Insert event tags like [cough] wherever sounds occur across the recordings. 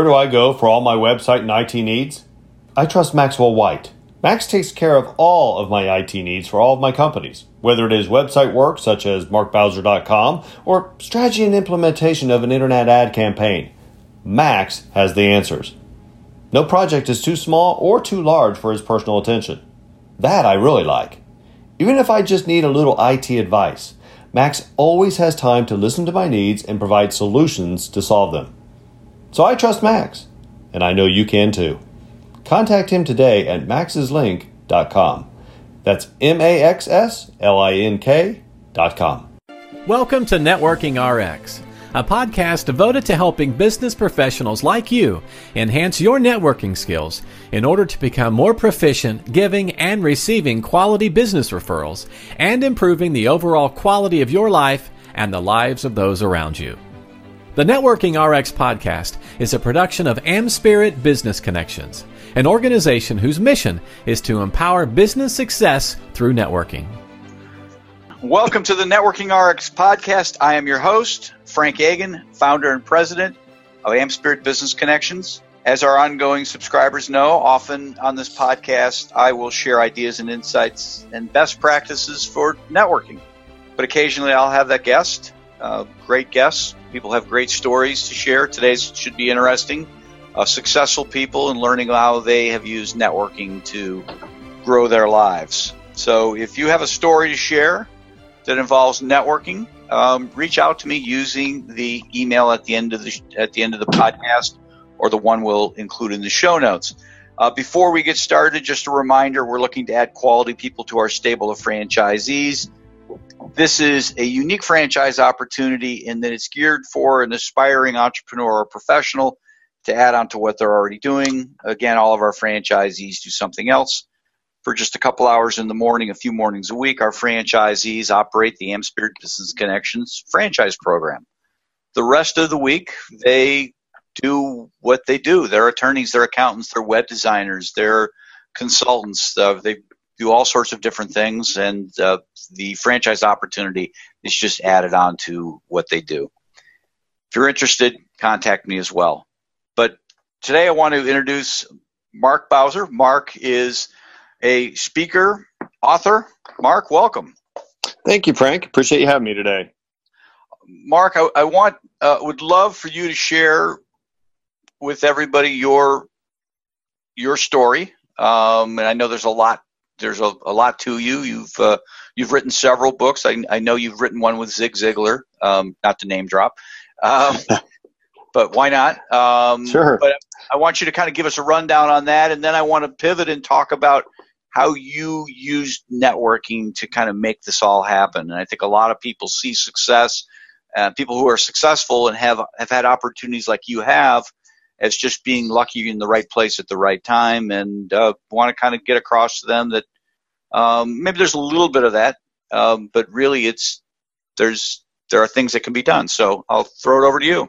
Where do I go for all my website and IT needs? I trust Maxwell White. Max takes care of all of my IT needs for all of my companies, whether it is website work such as markbowser.com or strategy and implementation of an internet ad campaign. Max has the answers. No project is too small or too large for his personal attention. That I really like. Even if I just need a little IT advice, Max always has time to listen to my needs and provide solutions to solve them. So I trust Max, and I know you can too. Contact him today at maxslink.com. That's M A X S L I N K.com. Welcome to Networking RX, a podcast devoted to helping business professionals like you enhance your networking skills in order to become more proficient giving and receiving quality business referrals and improving the overall quality of your life and the lives of those around you. The Networking RX podcast is a production of AmSpirit Business Connections, an organization whose mission is to empower business success through networking. Welcome to the Networking RX podcast. I am your host, Frank Agin, founder and president of AmSpirit Business Connections. As our ongoing subscribers know, often on this podcast, I will share ideas and insights and best practices for networking. But occasionally I'll have that guest, uh, great guests, People have great stories to share. Today's should be interesting. Uh, successful people and learning how they have used networking to grow their lives. So if you have a story to share that involves networking, um, reach out to me using the email at the end of the at the end of the podcast or the one we'll include in the show notes. Uh, before we get started, just a reminder: we're looking to add quality people to our stable of franchisees. This is a unique franchise opportunity in that it's geared for an aspiring entrepreneur or professional to add on to what they're already doing. Again, all of our franchisees do something else. For just a couple hours in the morning, a few mornings a week, our franchisees operate the AmSpirit Business Connections franchise program. The rest of the week, they do what they do. They're attorneys, they're accountants, they're web designers, they're consultants. Uh, they do all sorts of different things, and uh, the franchise opportunity is just added on to what they do. If you're interested, contact me as well. But today I want to introduce Mark Bowser. Mark is a speaker, author. Mark, welcome. Thank you, Frank. Appreciate you having me today. Mark, I, I want uh, would love for you to share with everybody your your story. Um, and I know there's a lot there's a, a lot to you. You've uh, you've written several books. I, I know you've written one with Zig Ziglar, um, not to name drop, um, [laughs] but why not? Um, sure. But I want you to kind of give us a rundown on that, and then I want to pivot and talk about how you used networking to kind of make this all happen. And I think a lot of people see success, uh, people who are successful and have have had opportunities like you have as just being lucky in the right place at the right time and uh, want to kind of get across to them that um, maybe there's a little bit of that, um, but really it's there's there are things that can be done. So I'll throw it over to you.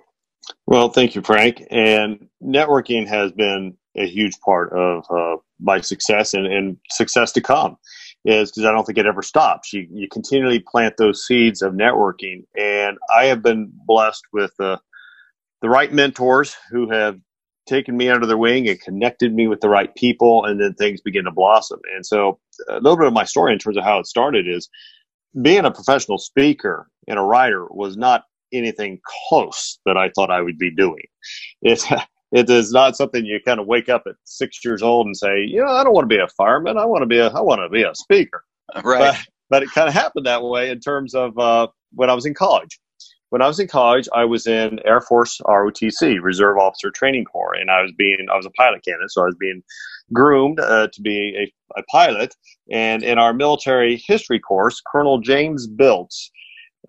Well, thank you, Frank. And networking has been a huge part of uh, my success and, and success to come is because I don't think it ever stops. You, you continually plant those seeds of networking. And I have been blessed with uh, the right mentors who have taken me under their wing and connected me with the right people, and then things begin to blossom. And so, a little bit of my story in terms of how it started is being a professional speaker and a writer was not anything close that I thought I would be doing. It, [laughs] it is not something you kind of wake up at six years old and say, you know, I don't want to be a fireman. I want to be a, I want to be a speaker. [laughs] Right. But, but it kind of happened that way in terms of uh, when I was in college when I was in college, I was in Air Force ROTC, Reserve Officer Training Corps, and I was being I was a pilot candidate, so I was being groomed uh, to be a, a, pilot. And in our military history course, Colonel James Biltz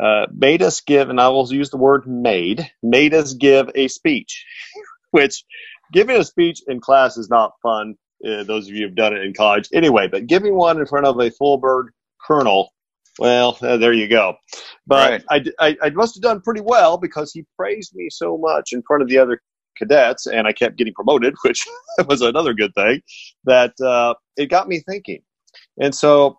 uh, made us give, and I will use the word "made," made us give a speech, [laughs] which giving a speech in class is not fun. Uh, those of you who've done it in college, anyway, but giving one in front of a full bird colonel well, uh, there you go. But right. I, I, I must have done pretty well because he praised me so much in front of the other cadets, and I kept getting promoted, [laughs] which was another good thing. That uh, it got me thinking. And so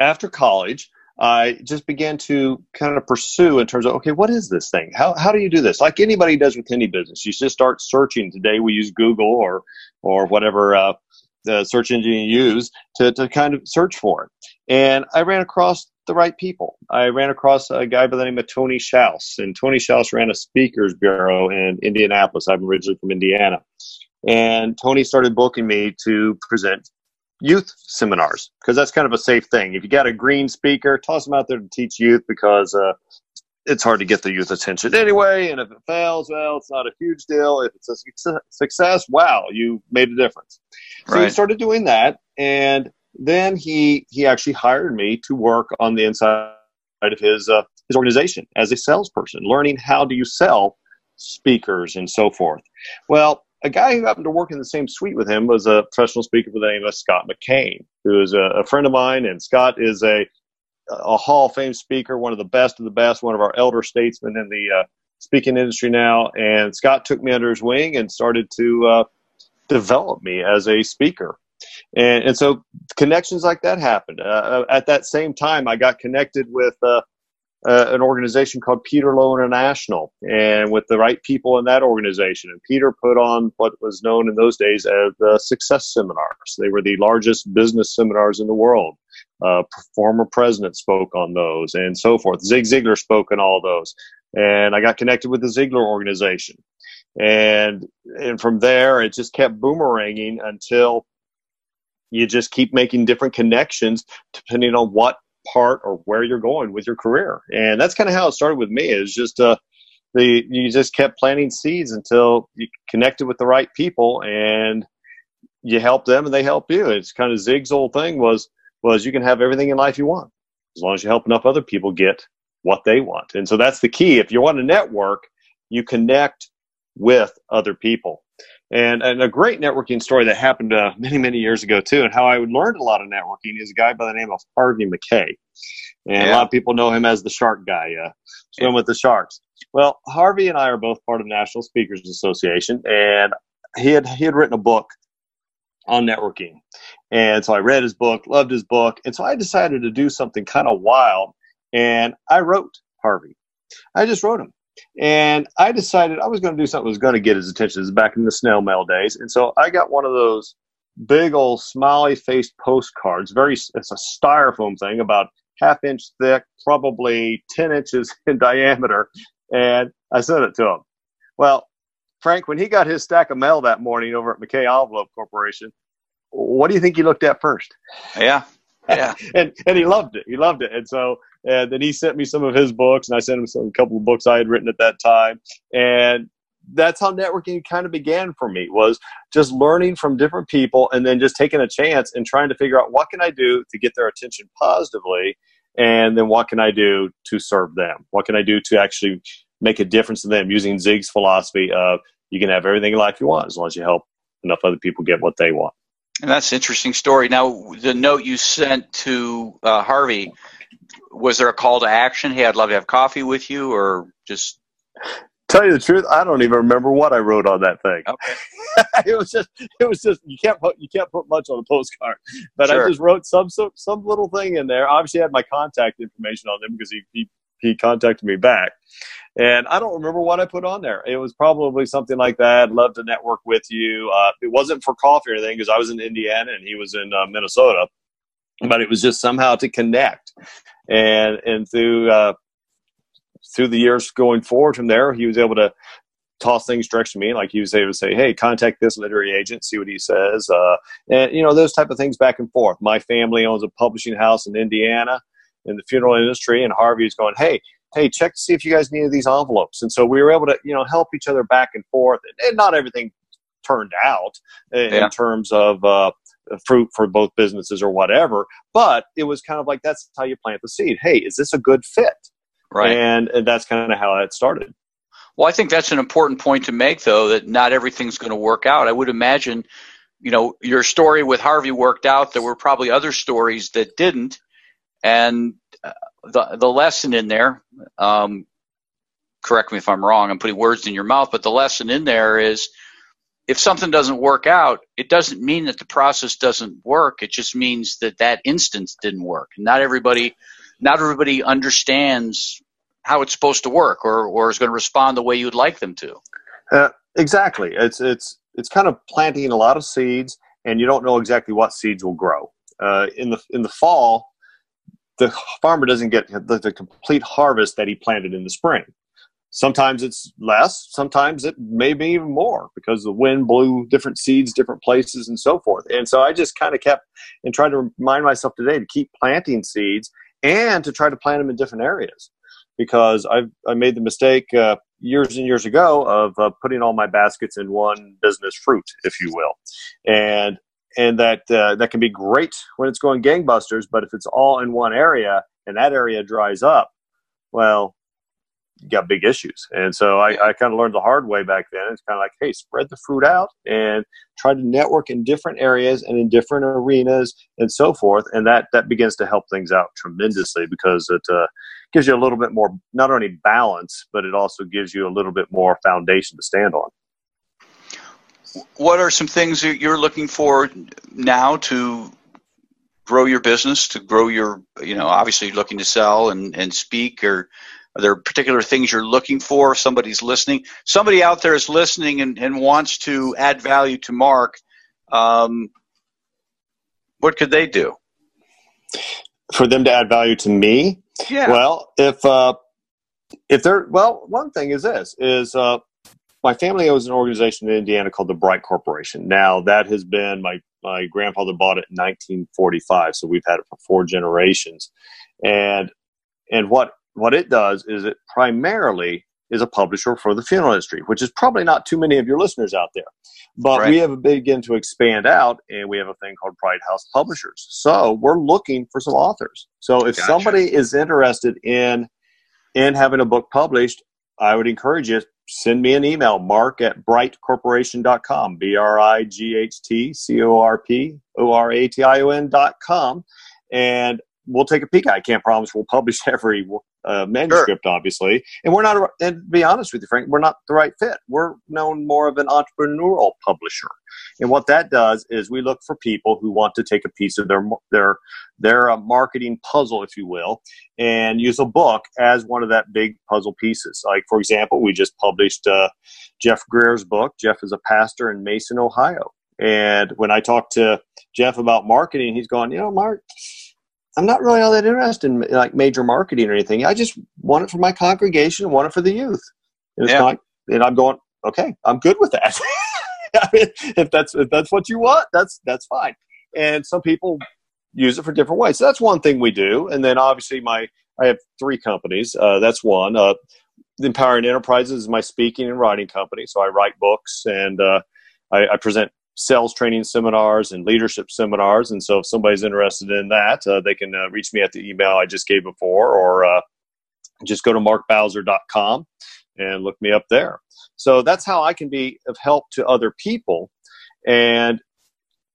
after college, I just began to kind of pursue in terms of, okay, what is this thing? How, how do you do this? Like anybody does with any business, you just start searching. Today we use Google or, or whatever uh, the search engine you use to, to kind of search for it. And I ran across the right people. I ran across a guy by the name of Tony Schaus, and Tony Schaus ran a speakers bureau in Indianapolis. I'm originally from Indiana. And Tony started booking me to present youth seminars because that's kind of a safe thing. If you got a green speaker, toss them out there to teach youth because uh, it's hard to get the youth attention anyway. And if it fails, well, it's not a huge deal. If it's a success, wow, you made a difference. So right. he started doing that, and then he he actually hired me to work on the inside of his uh, his organization as a salesperson, learning how do you sell speakers and so forth. Well, a guy who happened to work in the same suite with him was a professional speaker by the name of Scott McKain, who is a, a friend of mine. And Scott is a, a Hall of Fame speaker, one of the best of the best, one of our elder statesmen in the uh, speaking industry now. And Scott took me under his wing and started to uh, develop me as a speaker. And, and so connections like that happened. Uh, at that same time, I got connected with uh, an organization called Peter Lowe International, and with the right people in that organization. And Peter put on what was known in those days as the Success Seminars. They were the largest business seminars in the world. Uh, former president spoke on those, and so forth. Zig Ziglar spoke on all those, and I got connected with the Ziglar organization. And and from there, it just kept boomeranging until you just keep making different connections depending on what part or where you're going with your career. And that's kind of how it started with me. Is just uh, the you just kept planting seeds until you connected with the right people and you help them and they help you. It's kind of Zig's old thing was was you can have everything in life you want as long as you help enough other people get what they want. And so that's the key. If you want to network, you connect with other people. And, and a great networking story that happened uh, [laughs] many, many years ago, too, and how I learned a lot of networking is a guy by the name of Harvey Mackay. And yeah. a lot of people know him as the shark guy, uh, swim yeah. with the sharks. Well, Harvey and I are both part of the National Speakers Association, and he had, he had written a book on networking. And so I read his book, loved his book. And so I decided to do something kind of wild. And I wrote Harvey. I just wrote him. And I decided I was going to do something that was going to get his attention. This is back in the snail mail days. And so I got one of those big old smiley faced postcards. Very, it's a styrofoam thing, about half inch thick, probably 10 inches [laughs] in diameter. And I sent it to him. Well, Frank, when he got his stack of mail that morning over at Mackay Envelope Corporation, what do you think he looked at first? Yeah. Yeah. [laughs] and and he loved it. He loved it. And so and then he sent me some of his books, and I sent him some, a couple of books I had written at that time. And that's how networking kind of began for me was just learning from different people and then just taking a chance and trying to figure out what can I do to get their attention positively and then what can I do to serve them? What can I do to actually make a difference to them using Zig's philosophy of you can have everything in life you want as long as you help enough other people get what they want. And that's an interesting story. Now, the note you sent to uh, Harvey, was there a call to action? Hey, I'd love to have coffee with you, or just tell you the truth, I don't even remember what I wrote on that thing. Okay. [laughs] it was just, it was just, you can't put, you can't put much on a postcard, but sure. I just wrote some, some, some little thing in there. Obviously, I had my contact information on them because he, he, he contacted me back, and I don't remember what I put on there. It was probably something like that. Love to network with you. Uh, it wasn't for coffee or anything because I was in Indiana and he was in uh, Minnesota, but it was just somehow to connect and and through uh, through the years going forward from there, he was able to toss things direct to me. Like he was able to say, "Hey, contact this literary agent, see what he says," uh, and you know those type of things back and forth. My family owns a publishing house in Indiana in the funeral industry, and Harvey's going, "Hey." Hey, check to see if you guys needed these envelopes, and so we were able to, you know, help each other back and forth. And, and not everything turned out in, yeah. in terms of uh, fruit for both businesses or whatever. But it was kind of like that's how you plant the seed. Hey, is this a good fit? Right. And, and that's kind of how it started. Well, I think that's an important point to make, though, that not everything's going to work out. I would imagine, you know, your story with Harvey worked out. There were probably other stories that didn't. And uh, the, the lesson in there, um, correct me if I'm wrong, I'm putting words in your mouth, but the lesson in there is – if something doesn't work out, it doesn't mean that the process doesn't work. It just means that that instance didn't work. Not everybody not everybody understands how it's supposed to work or, or is going to respond the way you'd like them to. Uh, exactly. It's it's it's kind of planting a lot of seeds, and you don't know exactly what seeds will grow. Uh, in the in the fall, the farmer doesn't get the, the, complete harvest that he planted in the spring. Sometimes it's less, sometimes it may be even more because the wind blew different seeds different places and so forth. And so I just kind of kept and tried to remind myself today to keep planting seeds and to try to plant them in different areas because I've I made the mistake uh, years and years ago of uh, putting all my baskets in one business fruit, if you will, and and that uh, that can be great when it's going gangbusters. But if it's all in one area and that area dries up, well, got big issues. And so I, I kind of learned the hard way back then. It's kind of like, hey, spread the fruit out and try to network in different areas and in different arenas and so forth. And that that begins to help things out tremendously because it uh, gives you a little bit more not only balance, but it also gives you a little bit more foundation to stand on what are some things that you're looking for now to grow your business to grow your you know obviously looking to sell and, and speak or are there particular things you're looking for? If somebody's listening. Somebody out there is listening and, and wants to add value to mark. Um, what could they do? For them to add value to me? Yeah. Well if uh if they're well one thing is this is uh my family owns an organization in Indiana called the Bright Corporation. Now that has been my my grandfather bought it in 1945, so we've had it for four generations, and and what what it does is it primarily is a publisher for the funeral industry, which is probably not too many of your listeners out there. But right. we have begun to expand out, and we have a thing called Bright House Publishers. So we're looking for some authors. So if gotcha. somebody is interested in in having a book published, I would encourage you send me an email, mark at brightcorporation.com, B R I G H T C O R P O R A T I O N.com, and we'll take a peek. I can't promise we'll publish [laughs] every uh, manuscript, sure. obviously. And we're not, and to be honest with you, Frank, we're not the right fit. We're known more of an entrepreneurial publisher. And what that does is we look for people who want to take a piece of their their their uh, marketing puzzle, if you will, and use a book as one of that big puzzle pieces. Like for example, we just published uh, Jeff Greer's book. Jeff is a pastor in Mason, Ohio, and when I talk to Jeff about marketing, he's going, you know, Mark. I'm not really all that interested in like major marketing or anything. I just want it for my congregation, want it for the youth. And, yeah. Not, and I'm going, okay, I'm good with that. [laughs] if that's if that's what you want, that's that's fine. And some people use it for different ways. So that's one thing we do. And then obviously my I have three companies. Uh, that's one. Uh, Empowering Enterprises is my speaking and writing company. So I write books and uh, I, I, present sales training seminars and leadership seminars. And so if somebody's interested in that, uh, they can uh, reach me at the email I just gave before or uh, just go to markbowser.com and look me up there. So that's how I can be of help to other people. And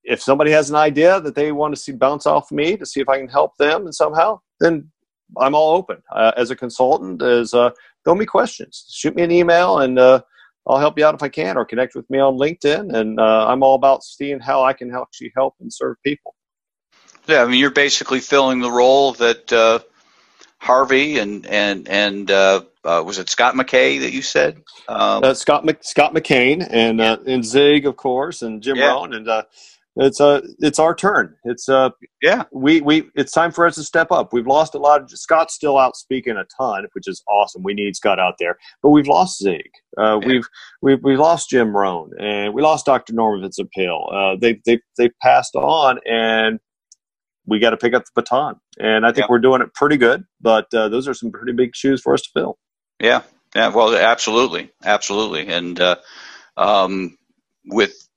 if somebody has an idea that they want to see bounce off me to see if I can help them and somehow, then I'm all open. Uh, as a consultant, as uh, throw me questions, shoot me an email, and uh, I'll help you out if I can, or connect with me on LinkedIn. And uh, I'm all about seeing how I can actually help and serve people. Yeah, I mean, you're basically filling the role that uh, Harvey and and and uh, uh, was it Scott McKay that you said? Um, uh, Scott Mc, Scott McKain and yeah. Uh, and Zig, of course, and Jim yeah. Rohn, and uh, it's uh it's our turn. It's uh yeah we we it's time for us to step up. We've lost a lot. Of, Scott's still out speaking a ton, which is awesome. We need Scott out there, but we've lost Zig. Uh, yeah. We've we've we lost Jim Rohn, and we lost Dr. Norman Vincent Peale. Uh, they they they passed on, and we got to pick up the baton. And I think yeah. we're doing it pretty good. But uh, those are some pretty big shoes for us to fill. Yeah, yeah. Well, absolutely, absolutely. And uh, um, with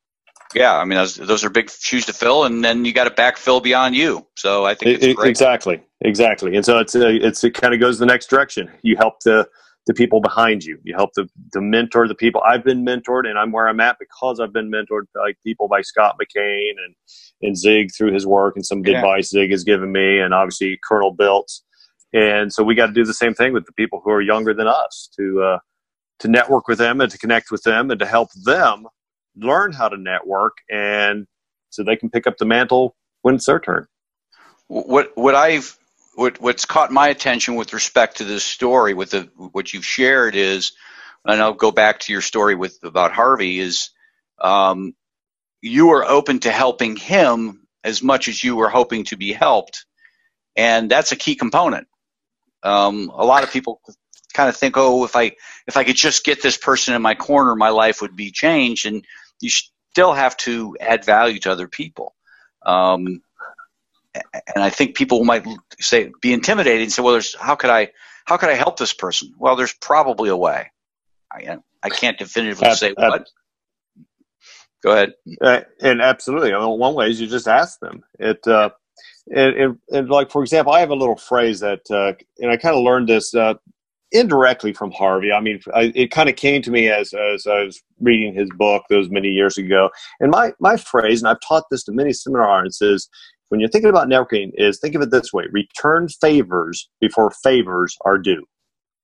yeah, I mean those, those are big shoes to fill, and then you got to backfill beyond you. So I think it, exactly, exactly. And so it's a, uh, it's it kind of goes the next direction. You help the the people behind you. You help the, the mentor the people. I've been mentored, and I'm where I'm at because I've been mentored by people by Scott McKain and and Zig through his work and some of the yeah. advice Zig has given me, and obviously Colonel Biltz. And so we got to do the same thing with the people who are younger than us to uh, to network with them and to connect with them and to help them learn how to network and so they can pick up the mantle when it's their turn. What what I've what what's caught my attention with respect to this story, with the what you've shared is, and I'll go back to your story with about Harvey is, um, you were open to helping him as much as you were hoping to be helped, and that's a key component. Um, a lot of people kind of think, oh, if I if I could just get this person in my corner, my life would be changed, and you still have to add value to other people. Um, and I think people might say be intimidated and say, "Well, there's how could I how could I help this person?" Well, there's probably a way. I I can't definitively uh, say uh, what. Go ahead. Uh, and absolutely, I mean, one way is you just ask them. It, uh, it, it, it, like for example, I have a little phrase that, uh, and I kind of learned this uh, indirectly from Harvey. I mean, I, it kind of came to me as as I was reading his book those many years ago. And my my phrase, and I've taught this to many seminars, is when you're thinking about networking is think of it this way return favors before favors are due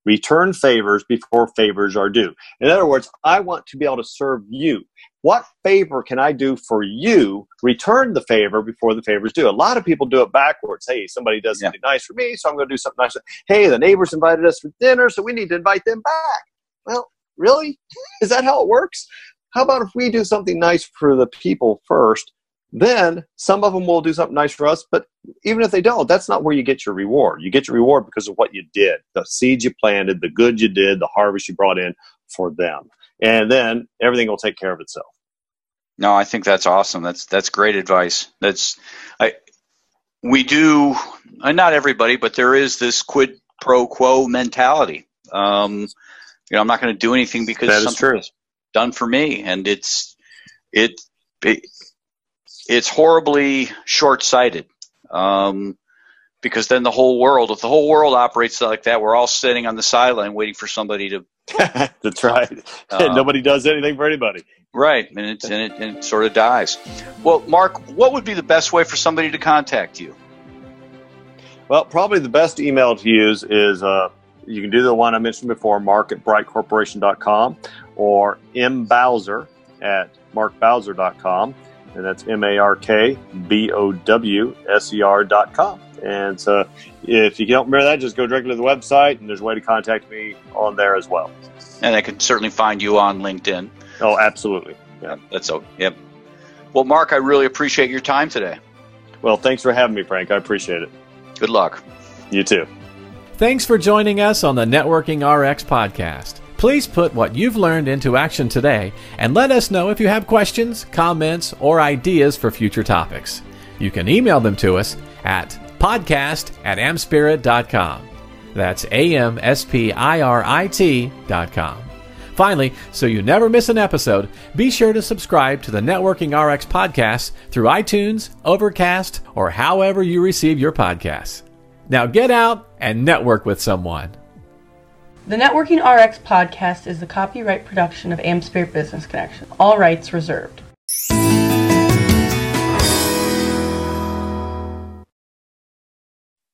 return favors before favors are due. In other words i want to be able to serve you. What favor can i do for you? Return the favor before the favors due a lot of people do it backwards. Hey somebody does something yeah. nice for me so i'm going to do something nice hey the neighbors invited us for dinner so we need to invite them back. Well really? [laughs] Is that how it works? How about if we do something nice for the people first then some of them will do something nice for us but even if they don't that's not where you get your reward. You get your reward because of what you did the seeds you planted the good you did the harvest you brought in for them. And then everything will take care of itself. No i think that's awesome. That's that's great advice. That's i we do uh, not everybody but there is this quid pro quo mentality. Um, you know i'm not going to do anything because that is true. done for me and it's it, it it's horribly short-sighted um, because then the whole world, if the whole world operates like that, we're all sitting on the sideline waiting for somebody to. [laughs] That's right. Uh, [laughs] Nobody does anything for anybody. Right, and it, and, it, and it sort of dies. Well, Mark, what would be the best way for somebody to contact you? Well, probably the best email to use is uh, you can do the one I mentioned before, mark at brightcorporation.com or mbowser at markbowser.com and that's M A R K B O W S E R dot com. And so if you don't remember that, just go directly to the website, and there's a way to contact me on there as well. And I can certainly find you on LinkedIn. Oh, absolutely. Yeah, that's so. Yep. Well, Mark, I really appreciate your time today. Well, thanks for having me, Frank. I appreciate it. Good luck. You too. Thanks for joining us on the Networking RX podcast. Please put what you've learned into action today and let us know if you have questions, comments, or ideas for future topics. You can email them to us at podcast at amspirit.com. That's A M S P I R I T.com. Finally, so you never miss an episode, be sure to subscribe to the Networking RX podcast through iTunes, Overcast, or however you receive your podcasts. Now get out and network with someone. The Networking RX podcast is the copyright production of AmSpirit Business Connection. All rights reserved.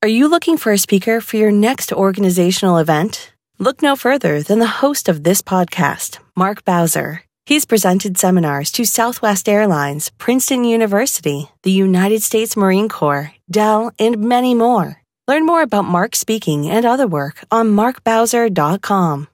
Are you looking for a speaker for your next organizational event? Look no further than the host of this podcast, Mark Bowser. He's presented seminars to Southwest Airlines, Princeton University, the United States Marine Corps, Dell, and many more. Learn more about Mark speaking and other work on markbowser.com.